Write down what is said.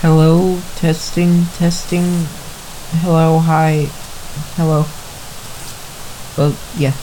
Hello, testing, testing. Hello, hi. Hello. Well, yeah.